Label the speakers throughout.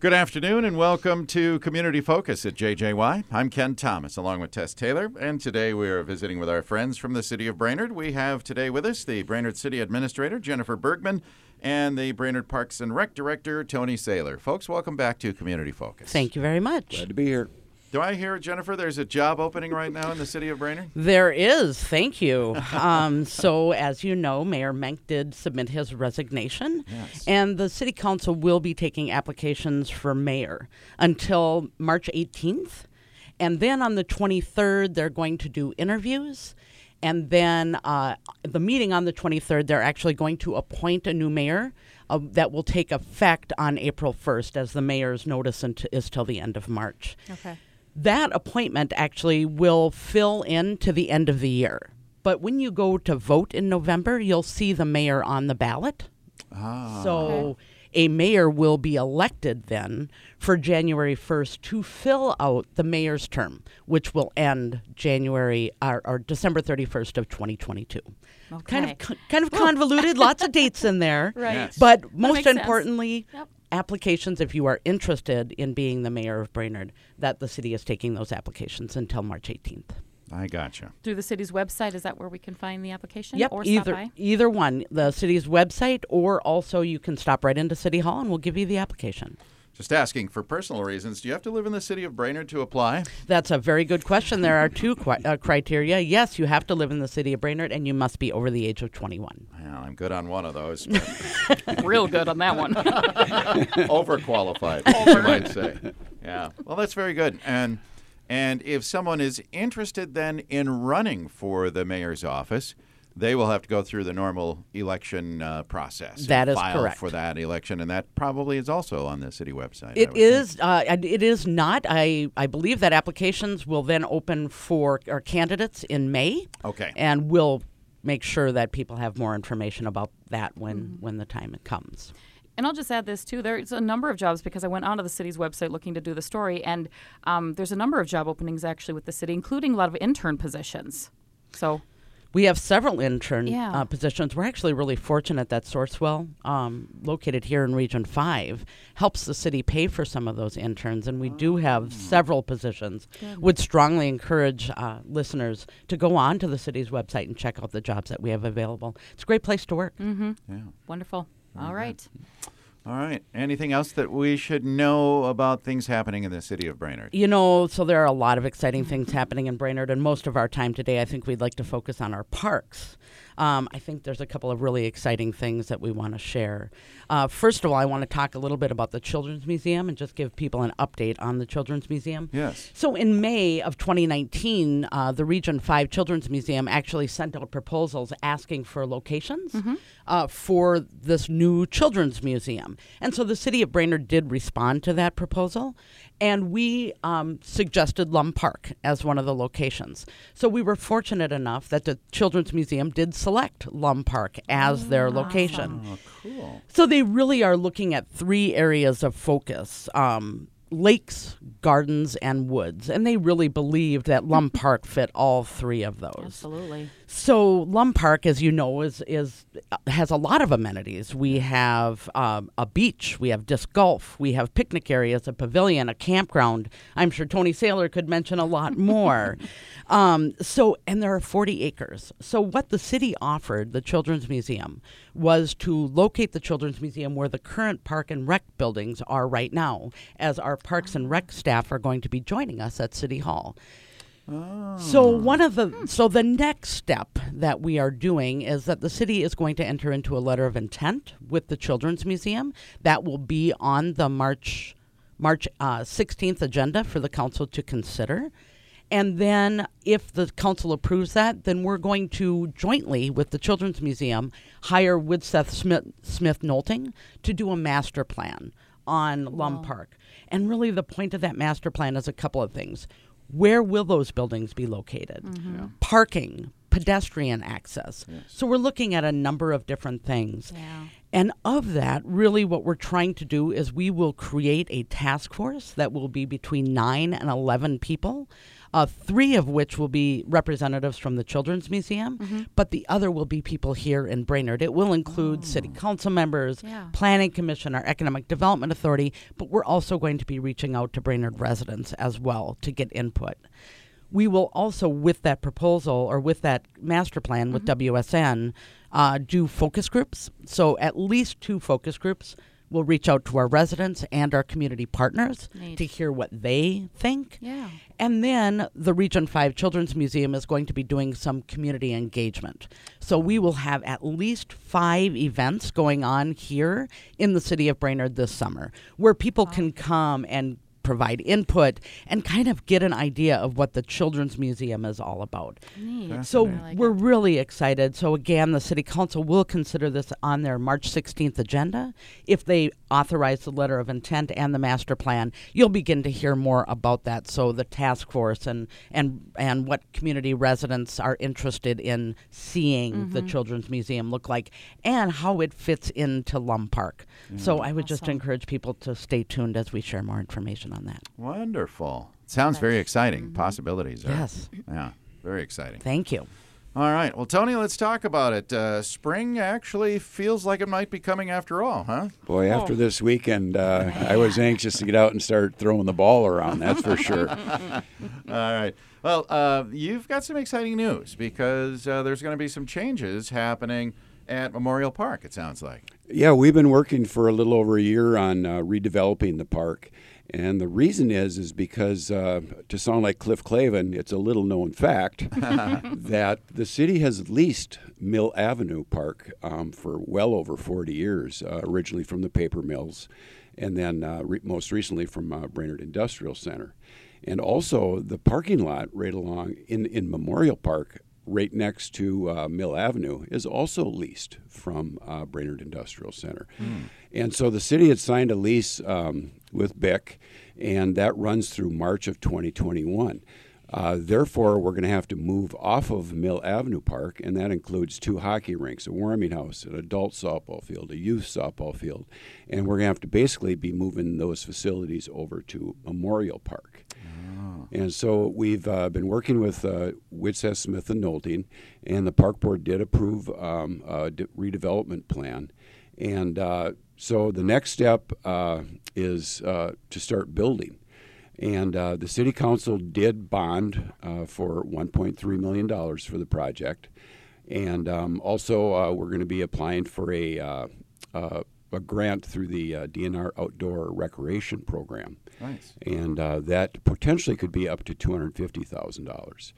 Speaker 1: Good afternoon and welcome to Community Focus at JJY. I'm Ken Thomas along with Tess Taylor, and today we are visiting with our friends from the city of Brainerd. We have today with us the Brainerd City Administrator, Jennifer Bergman, and the Brainerd Parks and Rec Director, Tony Sailer. Folks, welcome back to Community Focus.
Speaker 2: Thank you very much.
Speaker 3: Glad to be here.
Speaker 1: Do I hear, Jennifer, there's a job opening right now in the city of Brainerd?
Speaker 2: There is. Thank you. um, so, as you know, Mayor Menk did submit his resignation,
Speaker 1: Yes.
Speaker 2: and the city council will be taking applications for mayor until March 18th. And then on the 23rd, they're going to do interviews. And then uh, the meeting on the 23rd, they're actually going to appoint a new mayor uh, that will take effect on April 1st, as the mayor's notice unt- is till the end of March.
Speaker 4: Okay.
Speaker 2: That appointment actually will fill in to the end of the year. But when you go to vote in November, you'll see the mayor on the ballot.
Speaker 1: Ah.
Speaker 2: So a mayor will be elected then for January 1st to fill out the mayor's term, which will end January or, or December 31st of 2022.
Speaker 4: Okay.
Speaker 2: Kind of kind of convoluted, lots of dates in there.
Speaker 4: Right.
Speaker 1: Yes.
Speaker 2: But most importantly,
Speaker 4: Yep.
Speaker 2: Applications if you are interested in being the mayor of Brainerd, that the city is taking those applications until March 18th.
Speaker 1: I gotcha.
Speaker 4: Through the city's website, is that where we can find the application?
Speaker 2: Yep,
Speaker 4: Or
Speaker 2: either
Speaker 4: by?
Speaker 2: either one, the city's website, or also you can stop right into City Hall and we'll give you the application.
Speaker 1: Just asking for personal reasons, do you have to live in the city of Brainerd to apply?
Speaker 2: That's a very good question. There are two qui- uh, criteria. Yes, you have to live in the city of Brainerd, and you must be over the age of 21.
Speaker 1: Well, I'm good on one of those.
Speaker 4: Real good on that one.
Speaker 1: overqualified, you might say. Yeah. Well, that's very good. And and if someone is interested then in running for the mayor's office, they will have to go through the normal election uh, process.
Speaker 2: That is
Speaker 1: file
Speaker 2: correct.
Speaker 1: for that election, and that probably is also on the city website. I
Speaker 2: It
Speaker 1: would think.
Speaker 2: is. Uh, and it is not. I I believe that applications will then open for our candidates in May.
Speaker 1: Okay.
Speaker 2: And we'll make sure that people have more information about that when when the time comes.
Speaker 4: and I'll just add this too. There's a number of jobs because I went onto the city's website looking to do the story, and um, there's a number of job openings actually with the city, including a lot of intern positions. So
Speaker 2: We have several intern
Speaker 4: Yeah.
Speaker 2: uh, positions. We're actually really fortunate that Sourcewell, um, located here in Region 5, helps the city pay for some of those interns. And we do have several positions. Would strongly encourage uh, listeners to go on to the city's website and check out the jobs that we have available. It's a great place to work.
Speaker 1: Yeah.
Speaker 4: wonderful. All right.
Speaker 1: All right. Anything else that we should know about things happening in the city of Brainerd?
Speaker 2: You know, so there are a lot of exciting things happening in Brainerd, and most of our time today, I think we'd like to focus on our parks. Um, I think there's a couple of really exciting things that we want to share. Uh, first of all, I want to talk a little bit about the Children's Museum and just give people an update on the Children's Museum.
Speaker 1: Yes.
Speaker 2: So in May of 2019, uh, the Region 5 Children's Museum actually sent out proposals asking for locations uh, for this new children's museum. And so the city of Brainerd did respond to that proposal, and we um, suggested Lum Park as one of the locations. So we were fortunate enough that the Children's Museum did select Lum Park as their location.
Speaker 1: Oh, cool.
Speaker 2: So they really are looking at three areas of focus. Um, lakes, gardens, and woods. And they really believed that Lum Park fit all three of those.
Speaker 4: Absolutely.
Speaker 2: So Lum Park, as you know, is is has a lot of amenities. We have um, a beach, we have disc golf, we have picnic areas, a pavilion, a campground. I'm sure Tony Sailer could mention a lot more. um, so, and there are 40 acres. So, what the city offered the Children's Museum was to locate the Children's Museum where the current park and rec buildings are right now, as our parks and rec staff are going to be joining us at City Hall. So one of the so the next step that we are doing is that the city is going to enter into a letter of intent with the Children's Museum that will be on the March March uh, 16th agenda for the council to consider. And then, if the council approves that, then we're going to jointly with the Children's Museum hire Widseth Smith, Smith Nolting to do a master plan on Lum Park. And really, the point of that master plan is a couple of things. Where will those buildings be located? Mm-hmm. Parking, pedestrian access. So we're looking at a number of different things.
Speaker 4: Yeah.
Speaker 2: And of that, really what we're trying to do is we will create a task force that will be between 9 and 11 people. Uh, three of which will be representatives from the Children's Museum, but the other will be people here in Brainerd. It will include city council members,
Speaker 4: Yeah.
Speaker 2: planning commission, our economic development authority, but we're also going to be reaching out to Brainerd residents as well to get input. We will also, with that proposal or with that master plan with WSN, uh, do focus groups. So at least two focus groups will reach out to our residents and our community partners
Speaker 4: Neat.
Speaker 2: to hear what they think.
Speaker 4: Yeah.
Speaker 2: And then the Region 5 Children's Museum is going to be doing some community engagement. So we will have at least five events going on here in the city of Brainerd this summer where people can come and provide input and kind of get an idea of what the Children's Museum is all about.
Speaker 4: Neat.
Speaker 2: So
Speaker 4: like
Speaker 2: we're
Speaker 4: it.
Speaker 2: really excited. So again, the city council will consider this on their March 16th agenda. If they authorize the letter of intent and the master plan, you'll begin to hear more about that. So the task force and and and what community residents are interested in seeing the mm-hmm. Children's Museum look like and how it fits into Lum Park. So I would just encourage people to stay tuned as we share more information on that.
Speaker 1: Wonderful. Sounds very exciting. Possibilities. Are,
Speaker 2: Yes.
Speaker 1: Yeah. Very exciting.
Speaker 2: Thank you.
Speaker 1: All right. Well, Tony, let's talk about it. Uh, spring actually feels like it might be coming after all, huh?
Speaker 3: Boy,
Speaker 2: Oh.
Speaker 3: after this weekend, uh, I was anxious to get out and start throwing the ball around. That's for sure.
Speaker 1: All right. Well, uh, you've got some exciting news because uh, there's going to be some changes happening at Memorial Park, it sounds like.
Speaker 3: Yeah, we've been working for a little over a year on uh, redeveloping the park, and the reason is is because uh, to sound like Cliff Clavin, it's a little known fact that the city has leased Mill Avenue Park um, for well over 40 years, uh, originally from the paper mills, and then uh, re- most recently from uh, Brainerd Industrial Center, and also the parking lot right along in in Memorial Park right next to uh, Mill Avenue is also leased from uh, Brainerd Industrial Center. And so the city had signed a lease um, with BIC, and that runs through March of 2021. Uh, therefore, we're going to have to move off of Mill Avenue Park, and that includes two hockey rinks, a warming house, an adult softball field, a youth softball field, and we're going to have to basically be moving those facilities over to Memorial Park. And so we've uh, been working with uh, Smith and Nolting, and the park board did approve um, a de- redevelopment plan. And uh, so the next step uh, is uh, to start building. And uh, the city council did bond for $1.3 million for the project. And um, also, we're going to be applying for a, a grant through the uh, DNR Outdoor Recreation Program
Speaker 1: Nice.
Speaker 3: and uh, that potentially could be up to two hundred fifty thousand dollars.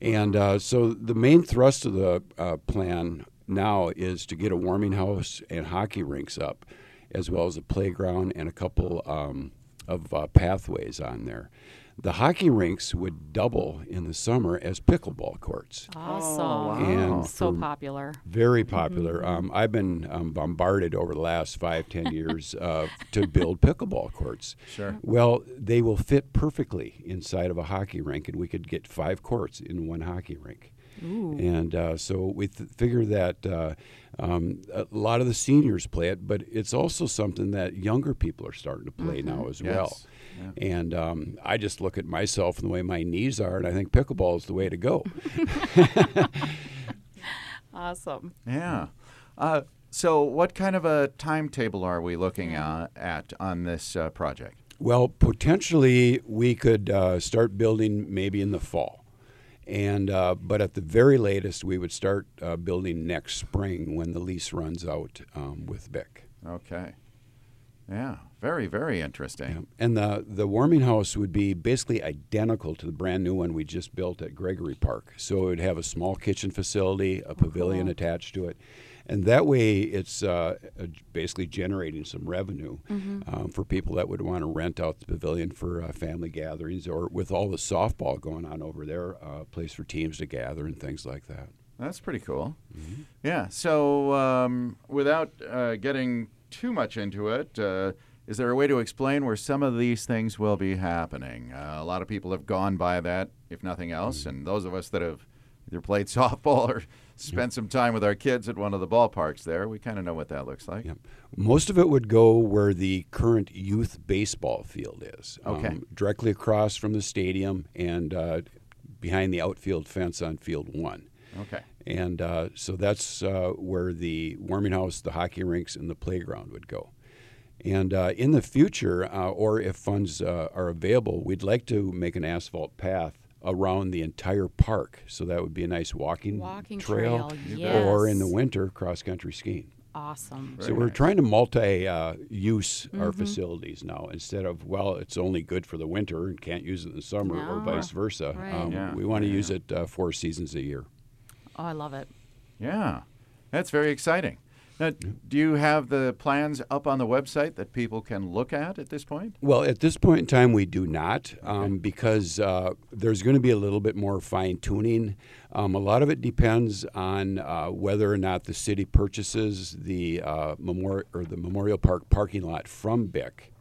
Speaker 3: And uh, so the main thrust of the uh, plan now is to get a warming house and hockey rinks up, as well as a playground and a couple um, of uh, pathways on there. The hockey rinks would double in the summer as pickleball courts.
Speaker 4: Awesome.
Speaker 3: And
Speaker 4: so popular.
Speaker 3: Very popular. Um, I've been um, bombarded over the last five, ten years uh, to build pickleball courts.
Speaker 1: Sure.
Speaker 3: Well, they will fit perfectly inside of a hockey rink, and we could get five courts in one hockey rink. Ooh. And uh, so we th- figure that uh, um, a lot of the seniors play it, but it's also something that younger people are starting to play now as well.
Speaker 1: Yes.
Speaker 3: And um, I just look at myself and the way my knees are, and I think pickleball is the way to go.
Speaker 4: Awesome.
Speaker 1: Yeah. Uh, so, what kind of a timetable are we looking uh, at on this uh, project?
Speaker 3: Well, potentially we could uh, start building maybe in the fall, and uh, but at the very latest we would start uh, building next spring when the lease runs out um, with Bic.
Speaker 1: Okay. Yeah. Very, very interesting.
Speaker 3: And the the warming house would be basically identical to the brand new one we just built at Gregory Park. So it would have a small kitchen facility, a pavilion attached to it, and that way it's uh, uh, basically generating some revenue um, for people that would want to rent out the pavilion for uh, family gatherings or with all the softball going on over there, a place for teams to gather and things like that.
Speaker 1: That's pretty cool. Yeah. So, um, without uh, getting too much into it, uh, is there a way to explain where some of these things will be happening? Uh, a lot of people have gone by that, if nothing else, and those of us that have either played softball or spent some time with our kids at one of the ballparks there, we kind of know what that looks like.
Speaker 3: Yep. Most of it would go where the current youth baseball field is.
Speaker 1: Okay.
Speaker 3: Um, directly across from the stadium and uh, behind the outfield fence on field one.
Speaker 1: Okay.
Speaker 3: And uh, so that's uh, where the warming house, the hockey rinks, and the playground would go. And uh, in the future, uh, or if funds uh, are available, we'd like to make an asphalt path around the entire park. So that would be a nice walking,
Speaker 4: Walking
Speaker 3: trail,
Speaker 4: trail,
Speaker 3: or in the winter, cross country skiing.
Speaker 4: Awesome.
Speaker 3: So
Speaker 1: Very
Speaker 3: we're
Speaker 1: nice.
Speaker 3: trying to multi-use our
Speaker 4: Mm-hmm.
Speaker 3: facilities now instead of well, it's only good for the winter and can't use it in the summer, or vice versa.
Speaker 4: Right.
Speaker 3: Um,
Speaker 1: Yeah.
Speaker 3: We want to
Speaker 1: Yeah.
Speaker 3: use it uh, four seasons a year.
Speaker 4: Oh, I love it.
Speaker 1: Yeah, that's very exciting. Now, do you have the plans up on the website that people can look at at this point?
Speaker 3: Well, at this point in time, we do not um, because uh, there's going to be a little bit more fine tuning. Um, a lot of it depends on uh, whether or not the city purchases the uh, memorial or the Memorial Park parking lot from BIC.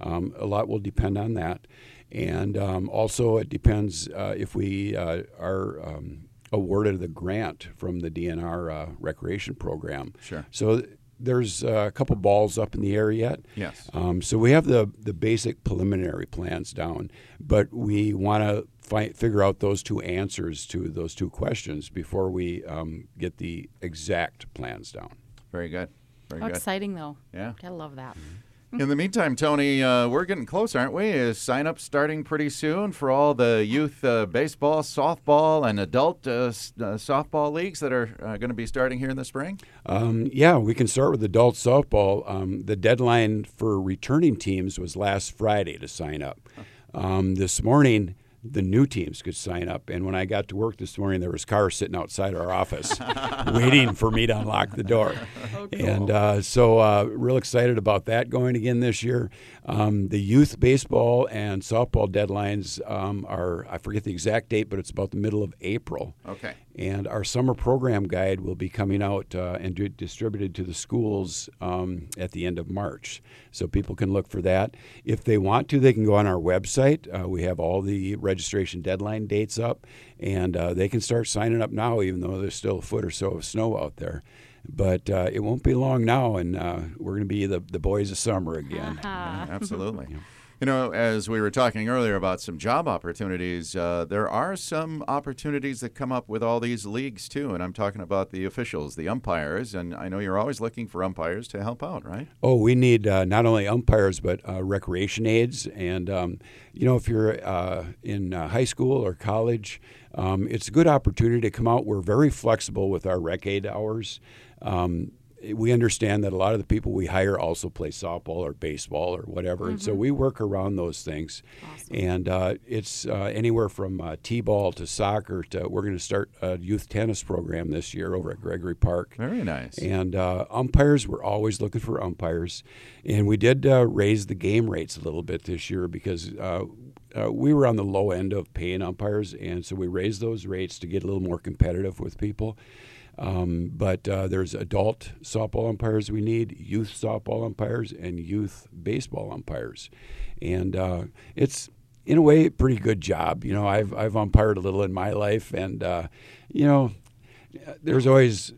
Speaker 3: Um, a lot will depend on that, and um, also it depends uh, if we uh, are um, awarded the grant from the DNR uh, recreation program.
Speaker 1: Sure.
Speaker 3: So there's uh, a couple balls up in the air yet.
Speaker 1: Yes.
Speaker 3: Um, so we have the the basic preliminary plans down, but we want to fi- figure out those two answers to those two questions before we um, get the exact plans down.
Speaker 1: Very good. Very
Speaker 4: How
Speaker 1: good.
Speaker 4: exciting, though.
Speaker 1: Yeah.
Speaker 4: Gotta love that.
Speaker 1: In the meantime, Tony, uh, we're getting close, aren't we? Is sign up starting pretty soon for all the youth uh, baseball, softball, and adult uh, s- uh, softball leagues that are uh, going to be starting here in the spring?
Speaker 3: Um, yeah, we can start with adult softball. Um, the deadline for returning teams was last Friday to sign up. Um, this morning, the new teams could sign up, and when I got to work this morning, there was cars sitting outside our office waiting for me to unlock the door. And uh, so, uh, real excited about that going again this year. Um, the youth baseball and softball deadlines um, are I forget the exact date, but it's about the middle of April.
Speaker 1: Okay.
Speaker 3: And our summer program guide will be coming out uh, and di- distributed to the schools um, at the end of March. So people can look for that. If they want to, they can go on our website. Uh, we have all the registration deadline dates up, and uh, they can start signing up now, even though there's still a foot or so of snow out there. But uh, it won't be long now, and uh, we're going to be the, the boys of summer again.
Speaker 1: Yeah, absolutely. You know, as we were talking earlier about some job opportunities, uh, there are some opportunities that come up with all these leagues too. And I'm talking about the officials, the umpires. And I know you're always looking for umpires to help out, right?
Speaker 3: Oh, we need uh, not only umpires but uh, recreation aides, and um, you know if you're uh, in uh, high school or college, um, it's a good opportunity to come out. We're very flexible with our rec aid hours. Um, we understand that a lot of the people we hire also play softball or baseball or whatever, and so we work around those things. And uh, it's uh, anywhere from uh, t-ball to soccer to we're going to start a youth tennis program this year over at Gregory Park.
Speaker 1: Very nice.
Speaker 3: And uh, umpires, we're always looking for umpires. And we did uh, raise the game rates a little bit this year because uh, uh, we were on the low end of paying umpires. And so we raised those rates to get a little more competitive with people. Um, but uh, there's adult softball umpires we need, youth softball umpires, and youth baseball umpires. And uh, it's, in a way, a pretty good job. You know, I've, I've umpired a little in my life, and, uh, you know, there's always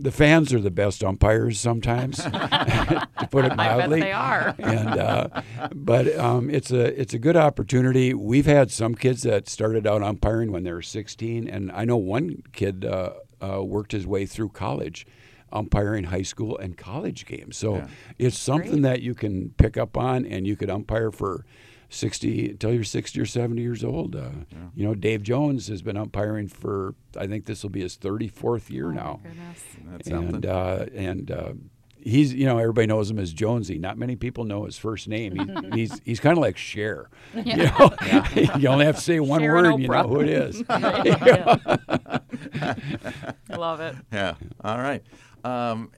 Speaker 3: the fans are the best umpires sometimes, to put it
Speaker 4: I bet
Speaker 3: mildly.
Speaker 4: they are.
Speaker 3: and uh, but um, it's a it's a good opportunity. We've had some kids that started out umpiring when they were 16, and I know one kid uh, uh, worked his way through college. Umpiring high school and college games, so
Speaker 1: Yeah.
Speaker 3: it's something that you can pick up on, and you could umpire for 60 until you're 60 or 70 years old. Uh, You know, Dave Jones has been umpiring for I think this will be his 34th year now,
Speaker 4: Goodness.
Speaker 1: That's something.
Speaker 3: and uh, and uh, he's you know everybody knows him as Jonesy. Not many people know his first name. He, he's he's kind of like Cher. You know, you only have to say one
Speaker 4: Cher and
Speaker 3: word, you know who it is.
Speaker 4: I love it.
Speaker 1: Yeah. All right. Um,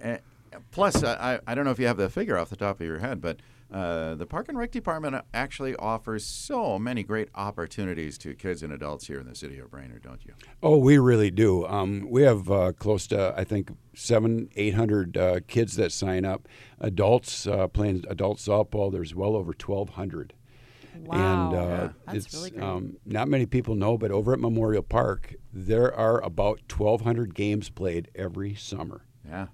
Speaker 1: plus, I, I I don't know if you have the figure off the top of your head, but Uh, the Park and Rec Department actually offers so many great opportunities to kids and adults here in the city of Brainerd, don't you?
Speaker 3: Oh, we really do. Um, we have uh, close to, I think, seven, eight hundred uh, kids that sign up. Adults uh, playing adult softball. There's well over twelve hundred.
Speaker 4: Wow.
Speaker 3: And uh,
Speaker 1: Yeah.
Speaker 4: That's
Speaker 3: it's
Speaker 4: really great.
Speaker 3: Um, not many people know, but over at Memorial Park, there are about 1,200 games played every summer.
Speaker 1: Yeah.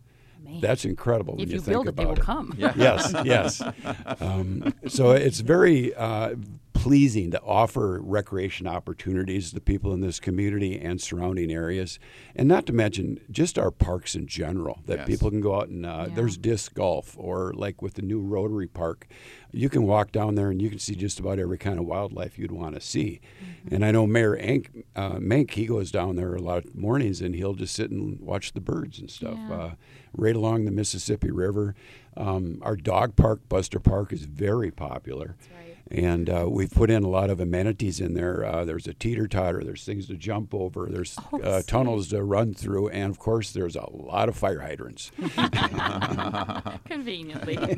Speaker 4: Man.
Speaker 3: That's incredible when
Speaker 4: if
Speaker 3: you,
Speaker 4: you
Speaker 3: think
Speaker 4: build it,
Speaker 3: about
Speaker 4: they will
Speaker 3: it.
Speaker 4: come.
Speaker 3: yes, yes. Um, so it's very uh, pleasing to offer recreation opportunities to people in this community and surrounding areas, and not to mention just our parks in general. That
Speaker 1: Yes.
Speaker 3: people can go out and uh,
Speaker 4: Yeah.
Speaker 3: there's disc golf, or like with the new Rotary Park, you can walk down there and you can see just about every kind of wildlife you'd want to see. And I know Mayor Ank, uh, Mank, he goes down there a lot of mornings and he'll just sit and watch the birds and stuff.
Speaker 4: Yeah.
Speaker 3: Uh, right along the Mississippi River. Um, our dog park, Buster Park, is very popular.
Speaker 4: right.
Speaker 3: And uh, we've put in a lot of amenities in there. Uh, there's a teeter totter, there's things to jump over, there's
Speaker 4: Oh,
Speaker 3: uh, tunnels to run through, and of course, there's a lot of fire hydrants.
Speaker 4: Conveniently.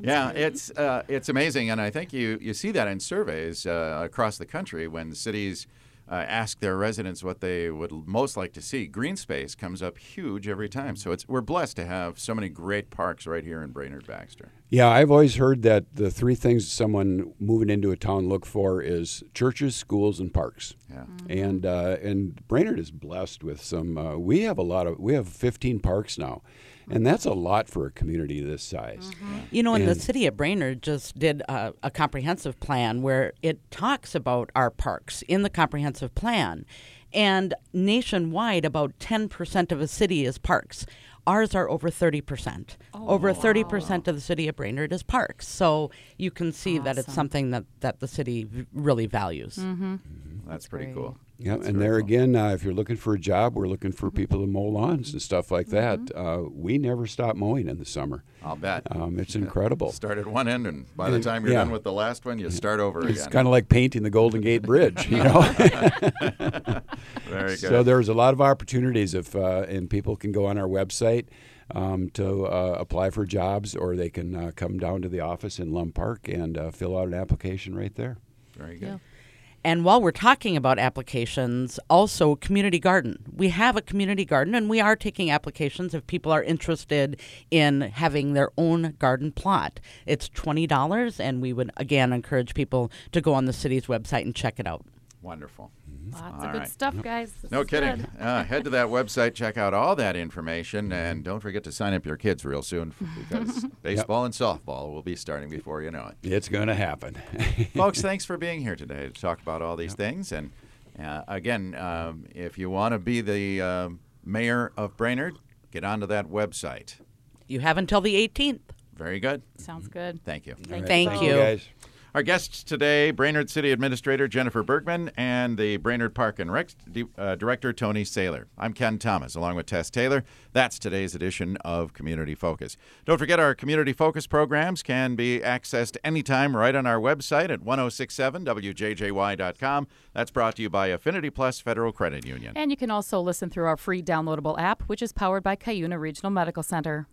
Speaker 1: Yeah, it's uh, it's amazing, and I think you, you see that in surveys uh, across the country when the cities uh, ask their residents what they would most like to see. Green space comes up huge every time, so it's we're blessed to have so many great parks right here in Brainerd Baxter.
Speaker 3: Yeah, I've always heard that the three things someone moving into a town look for is churches, schools, and parks.
Speaker 1: Yeah,
Speaker 3: And uh, and Brainerd is blessed with some. Uh, we have a lot of. We have 15 parks now, and that's a lot for a community this size. Mm-hmm.
Speaker 2: You know, and the city of Brainerd just did a, a comprehensive plan where it talks about our parks in the comprehensive plan. And nationwide, about 10% of a city is parks. Ours are over 30%. over 30% of the city of Brainerd is parks. So you can see that it's something that, that the city v- really values. Mm-hmm. Mm-hmm.
Speaker 1: that's pretty
Speaker 4: great.
Speaker 1: cool.
Speaker 3: Yeah, and there
Speaker 1: cool.
Speaker 3: again, uh, if you're looking for a job, we're looking for people to mow lawns and stuff like that. Uh, we never stop mowing in the summer.
Speaker 1: I'll bet.
Speaker 3: Um, it's incredible.
Speaker 1: Start at one end, and by the time you're
Speaker 3: yeah.
Speaker 1: done with the last one, you start over
Speaker 3: It's
Speaker 1: again.
Speaker 3: It's kind of like painting the Golden Gate Bridge, you know.
Speaker 1: Very good.
Speaker 3: so there's a lot of opportunities if uh, and people can go on our website um, to uh, apply for jobs, or they can uh, come down to the office in Lum Park and uh, fill out an application right there.
Speaker 1: Very good.
Speaker 4: Yeah.
Speaker 2: And while we're talking about applications, also community garden. We have a community garden and we are taking applications if people are interested in having their own garden plot. It's $20 and we would again encourage people to go on the city's website and check it out.
Speaker 1: Wonderful.
Speaker 4: Lots
Speaker 1: All
Speaker 4: of good
Speaker 1: right.
Speaker 4: stuff, guys. This
Speaker 1: No kidding. Uh, head to that website, check out all that information, and don't forget to sign up your kids real soon because baseball and softball will be starting before you know it.
Speaker 3: It's going to happen.
Speaker 1: Folks, thanks for being here today to talk about all these things. And uh, again, um, if you want to be the um mayor of Brainerd, get onto that website.
Speaker 2: You have until the 18th.
Speaker 1: Very good.
Speaker 4: Sounds good.
Speaker 1: Thank you.
Speaker 4: Thank,
Speaker 2: Thank
Speaker 4: both.
Speaker 2: you.
Speaker 3: guys.
Speaker 1: Our guests today, Brainerd City Administrator Jennifer Bergman and the Brainerd Park and Rec uh, Director Tony Sailer. I'm Ken Thomas, along with Tess Taylor. That's today's edition of Community Focus. Don't forget our Community Focus programs can be accessed anytime right on our website at 1067wjjy.com. That's brought to you by Affinity Plus Federal Credit Union.
Speaker 4: And you can also listen through our free downloadable app, which is powered by Cuyuna Regional Medical Center.